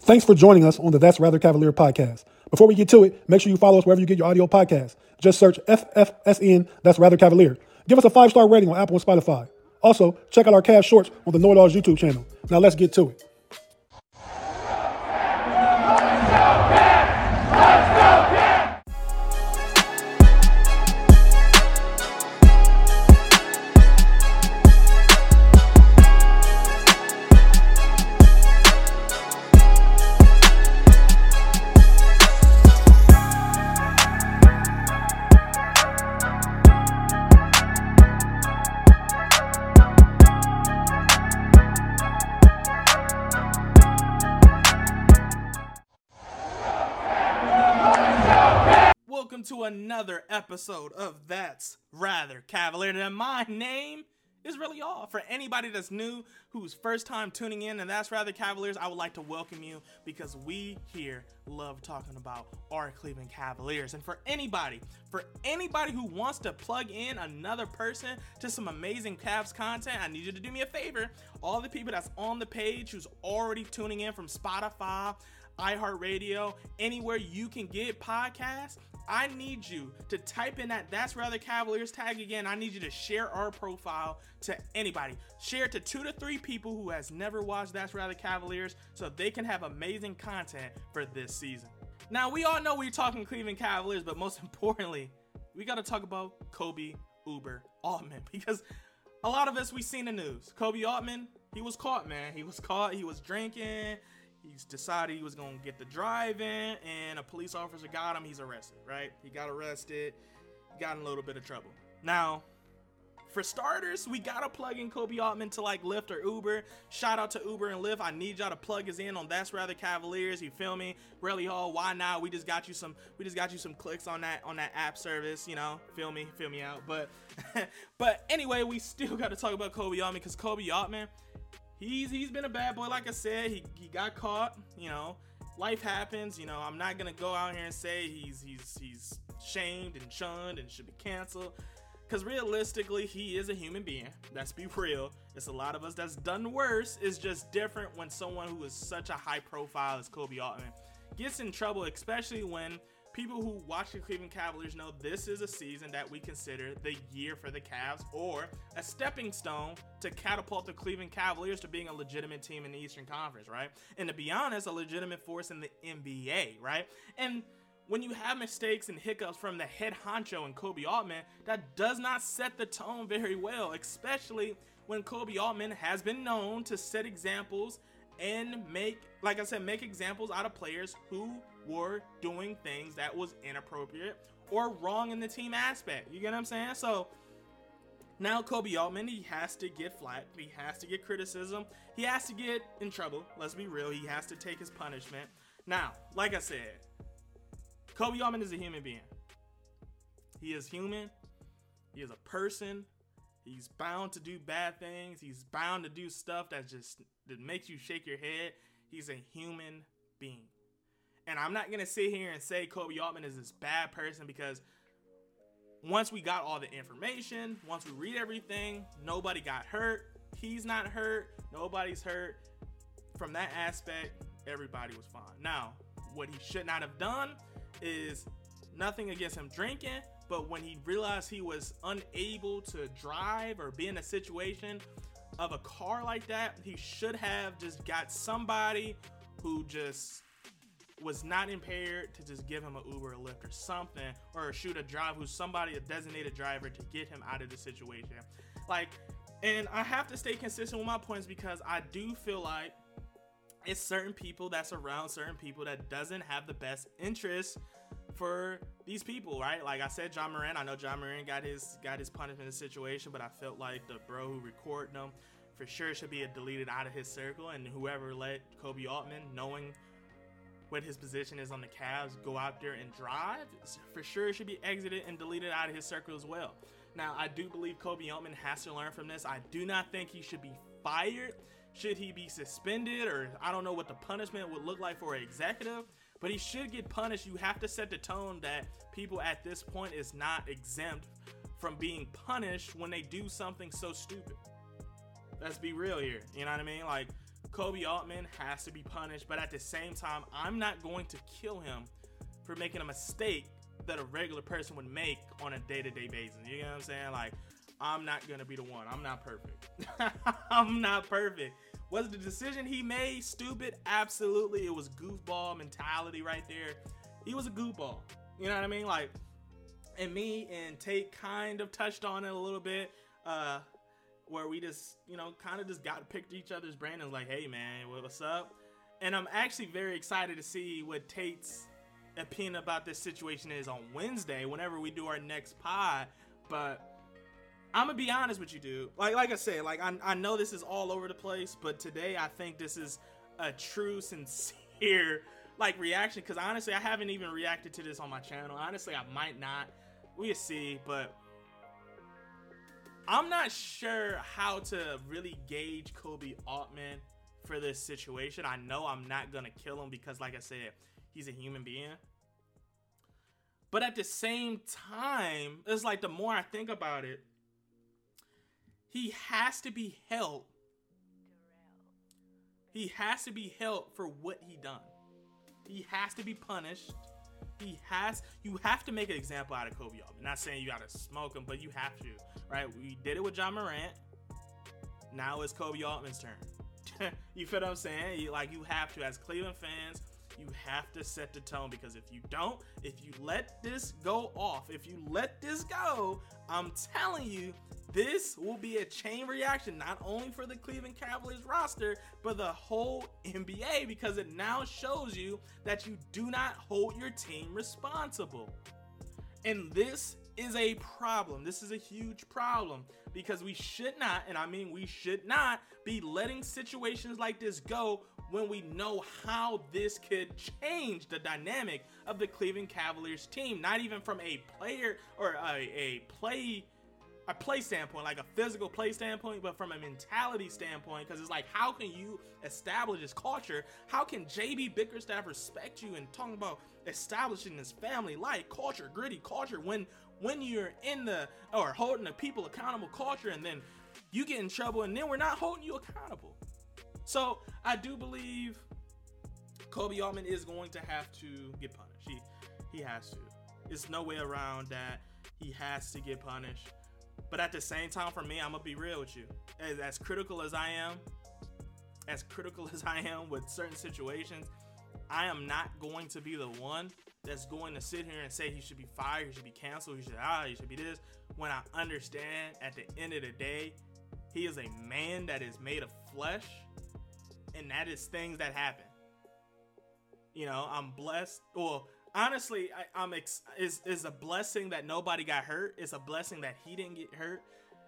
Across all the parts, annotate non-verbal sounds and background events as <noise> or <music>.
Thanks for joining us on the That's Rather Cavalier podcast. Before we get to it, make sure you follow us wherever you get your audio podcasts. Just search FFSN That's Rather Cavalier. Give us a five star rating on Apple and Spotify. Also, check out our Cavs shorts on the Know It Alls YouTube channel. Now let's get to it. Episode of That's Rather Cavalier. And my name is Relly Hall. For anybody that's new, who's first time tuning in, and that's Rather Cavaliers, I would like to welcome you because we here love talking about our Cleveland Cavaliers. And for anybody, for anybody who wants to plug in another person to some amazing Cavs content, I need you to do me a favor. All the people that's on the page who's already tuning in from Spotify, iHeartRadio, anywhere you can get podcasts. I need you to type in that That's Rather Cavaliers tag again. I need you to share our profile to anybody. Share it to two to three people who has never watched That's Rather Cavaliers so they can have amazing content for this season. Now, we all know we're talking Cleveland Cavaliers, but most <laughs> importantly, we got to talk about Koby Uber Altman <laughs> because a lot of us we seen the news. Koby Altman, he was caught, man. He was caught. He was drinking. He's decided he was gonna get the drive in, and a police officer got him. He's arrested, right? He got arrested. Got in a little bit of trouble. Now, for starters, we gotta plug in Koby Altman to like Lyft or Uber. Shout out to Uber and Lyft. I need y'all to plug us in on That's Rather Cavaliers. You feel me? Relly Hall, why not? We just got you some. We just got you some clicks on that on that app service. You know, feel me? Feel me out. But, <laughs> but anyway, we still got to talk about Koby Altman because Koby Altman he's he's been a bad boy. Like I said, he he got caught. You know, life happens. You know, I'm not gonna go out here and say he's he's he's shamed and shunned and should be canceled. Cause realistically, he is a human being. Let's be real. It's a lot of us that's done worse. It's just different when someone who is such a high profile as Koby Altman gets in trouble, especially when people who watch the Cleveland Cavaliers know this is a season that we consider the year for the Cavs or a stepping stone to catapult the Cleveland Cavaliers to being a legitimate team in the Eastern Conference, right? And to be honest, a legitimate force in the NBA, right? And when you have mistakes and hiccups from the head honcho and Koby Altman, that does not set the tone very well, especially when Koby Altman has been known to set examples and make, like I said, make examples out of players who were doing things that was inappropriate or wrong in the team aspect. You get what I'm saying? So now Koby Altman, he has to get flack. He has to get criticism. He has to get in trouble. Let's be real. He has to take his punishment. Now, like I said, Koby Altman is a human being. He is human. He is a person. He's bound to do bad things. He's bound to do stuff that just that makes you shake your head. He's a human being. And I'm not gonna sit here and say Koby Altman is this bad person because once we got all the information, once we read everything, nobody got hurt. He's not hurt. Nobody's hurt. From that aspect, everybody was fine. Now, what he should not have done is nothing against him drinking, but when he realized he was unable to drive or be in a situation of a car like that, he should have just got somebody who just was not impaired to just give him an Uber or Lyft or something, or shoot a drive who's somebody, a designated driver to get him out of the situation. Like, and I have to stay consistent with my points because I do feel like it's certain people that's around certain people that doesn't have the best interest for these people, right? Like I said, Ja Morant. I know Ja Morant got his got his punishment situation, but I felt like the bro who recorded them for sure should be deleted out of his circle, and whoever let Koby Altman, knowing what his position is on the Cavs, go out there and drive, for sure should be exited and deleted out of his circle as well. Now, I do believe Koby Altman has to learn from this. I do not think he should be fired. Should he be suspended, or I don't know what the punishment would look like for an executive, but he should get punished. You have to set the tone that people at this point is not exempt from being punished when they do something so stupid. Let's be real here. You know what I mean? Like, Koby Altman has to be punished, but at the same time, I'm not going to kill him for making a mistake that a regular person would make on a day-to-day basis. You know what I'm saying? Like, I'm not gonna be the one. I'm not perfect. <laughs> I'm not perfect. Was the decision he made stupid? Absolutely. It was goofball mentality right there. He was a goofball. You know what I mean? Like, and me and Tate kind of touched on it a little bit. Uh, where we just, you know, kind of just got picked each other's brain and was like, hey man, what's up? And I'm actually very excited to see what Tate's opinion about this situation is on Wednesday whenever we do our next pod. But I'm gonna be honest with you, dude. Like, like I said, like I, I know this is all over the place, but today I think this is a true, sincere like reaction. Because honestly, I haven't even reacted to this on my channel. Honestly, I might not. We'll see, but I'm not sure how to really gauge Koby Altman for this situation. I know I'm not gonna kill him because, like I said, he's a human being. But at the same time, it's like the more I think about it, he has to be held. He has to be held for what he done. He has to be punished. He has. You have to make an example out of Koby Altman. Not saying you gotta smoke him, but you have to, right? We did it with Ja Morant. Now it's Koby Altman's turn. <laughs> you feel what I'm saying? You, like you have to, as Cleveland fans, you have to set the tone because if you don't, if you let this go off, if you let this go, I'm telling you, this will be a chain reaction, not only for the Cleveland Cavaliers roster, but the whole NBA because it now shows you that you do not hold your team responsible. And this is a problem. This is a huge problem because we should not, and I mean we should not, be letting situations like this go when we know how this could change the dynamic of the Cleveland Cavaliers team. Not even from a player or a, a play a play standpoint, like a physical play standpoint, but from a mentality standpoint, because it's like, how can you establish this culture? How can JB Bickerstaff respect you and talking about establishing this family life culture, gritty culture, when when you're in the or holding the people accountable culture, and then you get in trouble, and then we're not holding you accountable. So I do believe Koby Altman is going to have to get punished. He he has to. There's no way around that. He has to get punished. But at the same time, for me, I'm gonna be real with you. As, as critical as I am, as critical <laughs> as I am with certain situations, I am not going to be the one that's going to sit here and say he should be fired, he should be canceled, he should ah, he should be this. When I understand at the end of the day, he is a man that is made of flesh, and that is things that happen. You know, I'm blessed. Well, honestly, I, am ex- is is a blessing that nobody got hurt. It's a blessing that he didn't get hurt.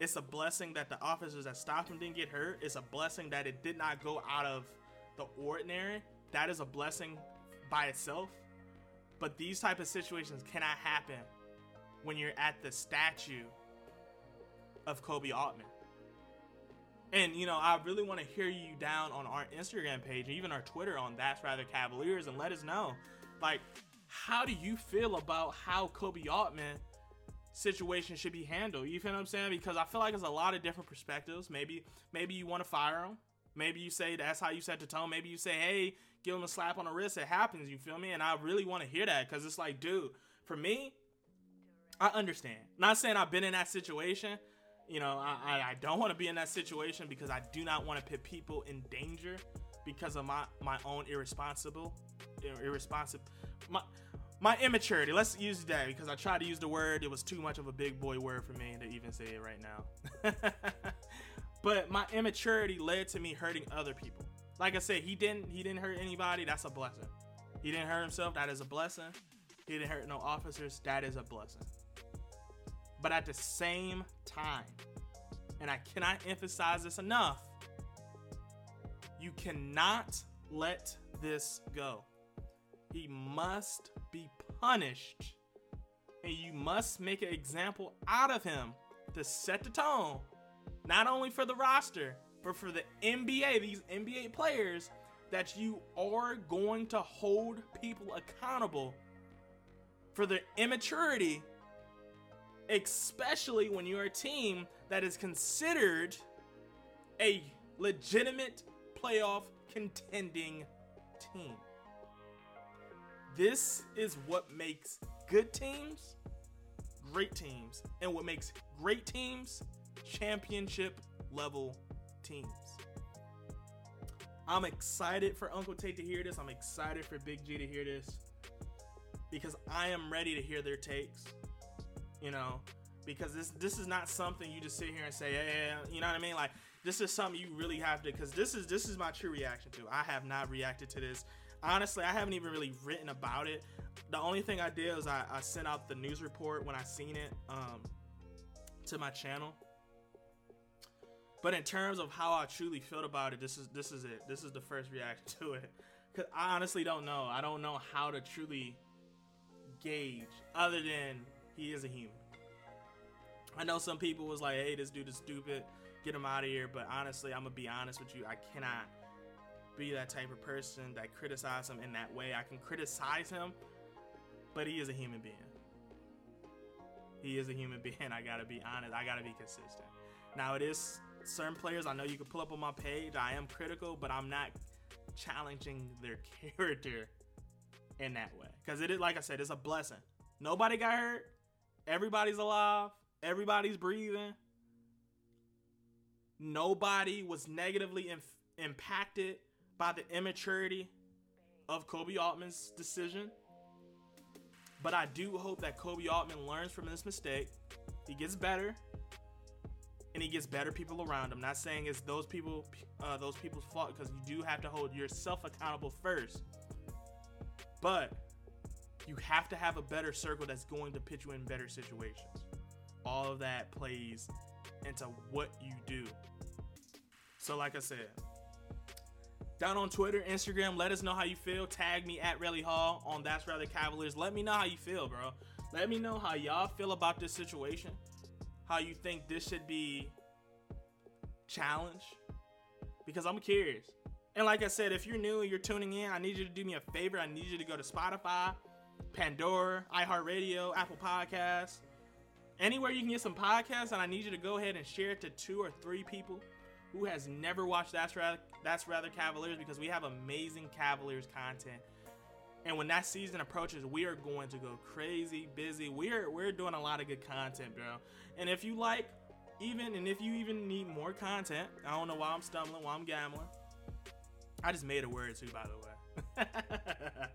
It's a blessing that the officers that stopped him didn't get hurt. It's a blessing that it did not go out of the ordinary. That is a blessing by itself. But these type of situations cannot happen when you're at the statue of Koby Altman. And you know, I really want to hear you down on our Instagram page even our Twitter on That's Rather Cavaliers and let us know, like, how do you feel about how Koby Altman situation should be handled? You feel what I'm saying? Because I feel like there's a lot of different perspectives. Maybe, maybe you want to fire him. Maybe you say that's how you set the tone. Maybe you say, hey, give him a slap on the wrist. It happens. You feel me? And I really want to hear that because it's like, dude, for me, I understand. Not saying I've been in that situation. You know, I, I don't want to be in that situation because I do not want to put people in danger because of my my own irresponsible, irresponsible, my my immaturity. Let's use that because I tried to use the word. It was too much of a big boy word for me to even say it right now. <laughs> but my immaturity led to me hurting other people. Like I said, he didn't he didn't hurt anybody. That's a blessing. He didn't hurt himself. That is a blessing. He didn't hurt no officers. That is a blessing. But at the same time, and I cannot emphasize this enough, you cannot let this go. He must be punished. And you must make an example out of him to set the tone, not only for the roster, but for the NBA, these NBA players, that you are going to hold people accountable for their immaturity especially when you're a team that is considered a legitimate playoff contending team. This is what makes good teams great teams, and what makes great teams championship level teams. I'm excited for Uncle Tate to hear this. I'm excited for Big G to hear this because I am ready to hear their takes you know, because this this is not something you just sit here and say, yeah, you know what I mean? Like this is something you really have to, because this is this is my true reaction to. I have not reacted to this. Honestly, I haven't even really written about it. The only thing I did was I, I sent out the news report when I seen it um, to my channel. But in terms of how I truly felt about it, this is this is it. This is the first reaction <laughs> to it. Cause I honestly don't know. I don't know how to truly gauge other than he is a human. I know some people was like, "Hey, this dude is stupid. Get him out of here." But honestly, I'm gonna be honest with you. I cannot be that type of person that criticize him in that way. I can criticize him, but he is a human being. He is a human <laughs> being. I gotta be honest. I gotta be consistent. Now it is certain players. I know you can pull up on my page. I am critical, but I'm not challenging their <laughs> character in that way because it is like I said, it's a blessing. Nobody got hurt. Everybody's alive. Everybody's breathing. Nobody was negatively inf- impacted by the immaturity of Koby Altman's decision. But I do hope that Koby Altman learns from this mistake. He gets better, and he gets better people around him. Not saying it's those people, uh, those people's fault, because you do have to hold yourself accountable first. But you have to have a better circle that's going to put you in better situations. All of that plays into what you do. So, like I said, down on Twitter, Instagram, let us know how you feel. Tag me at Relly Hall on That's Rather Cavaliers. Let me know how you feel, bro. Let me know how y'all feel about this situation. How you think this should be challenged. Because I'm curious. And like I said, if you're new and you're tuning in, I need you to do me a favor. I need you to go to Spotify, Pandora, iHeartRadio, Apple Podcasts, anywhere you can get some podcasts, and I need you to go ahead and share it to two or three people who has never watched That's Rather That's Rather Cavaliers because we have amazing Cavaliers content. And when that season approaches, we are going to go crazy, busy. We're we're doing a lot of good content, bro. And if you like, even and if you even need more content, I don't know why I'm stumbling, why I'm gambling. I just made a word too, by the way. <laughs>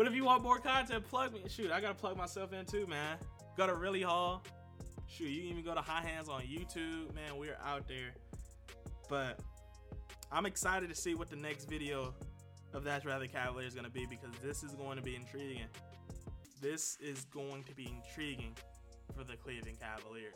But if you want more content, plug me. Shoot, I gotta plug myself in too, man. Go to Relly Hall. Shoot, you can even go to High Hands on YouTube, man. We're out there. But I'm excited to see what the next video of That's Rather Cavalier is gonna be because this is going to be intriguing. This is going to be intriguing for the Cleveland Cavaliers.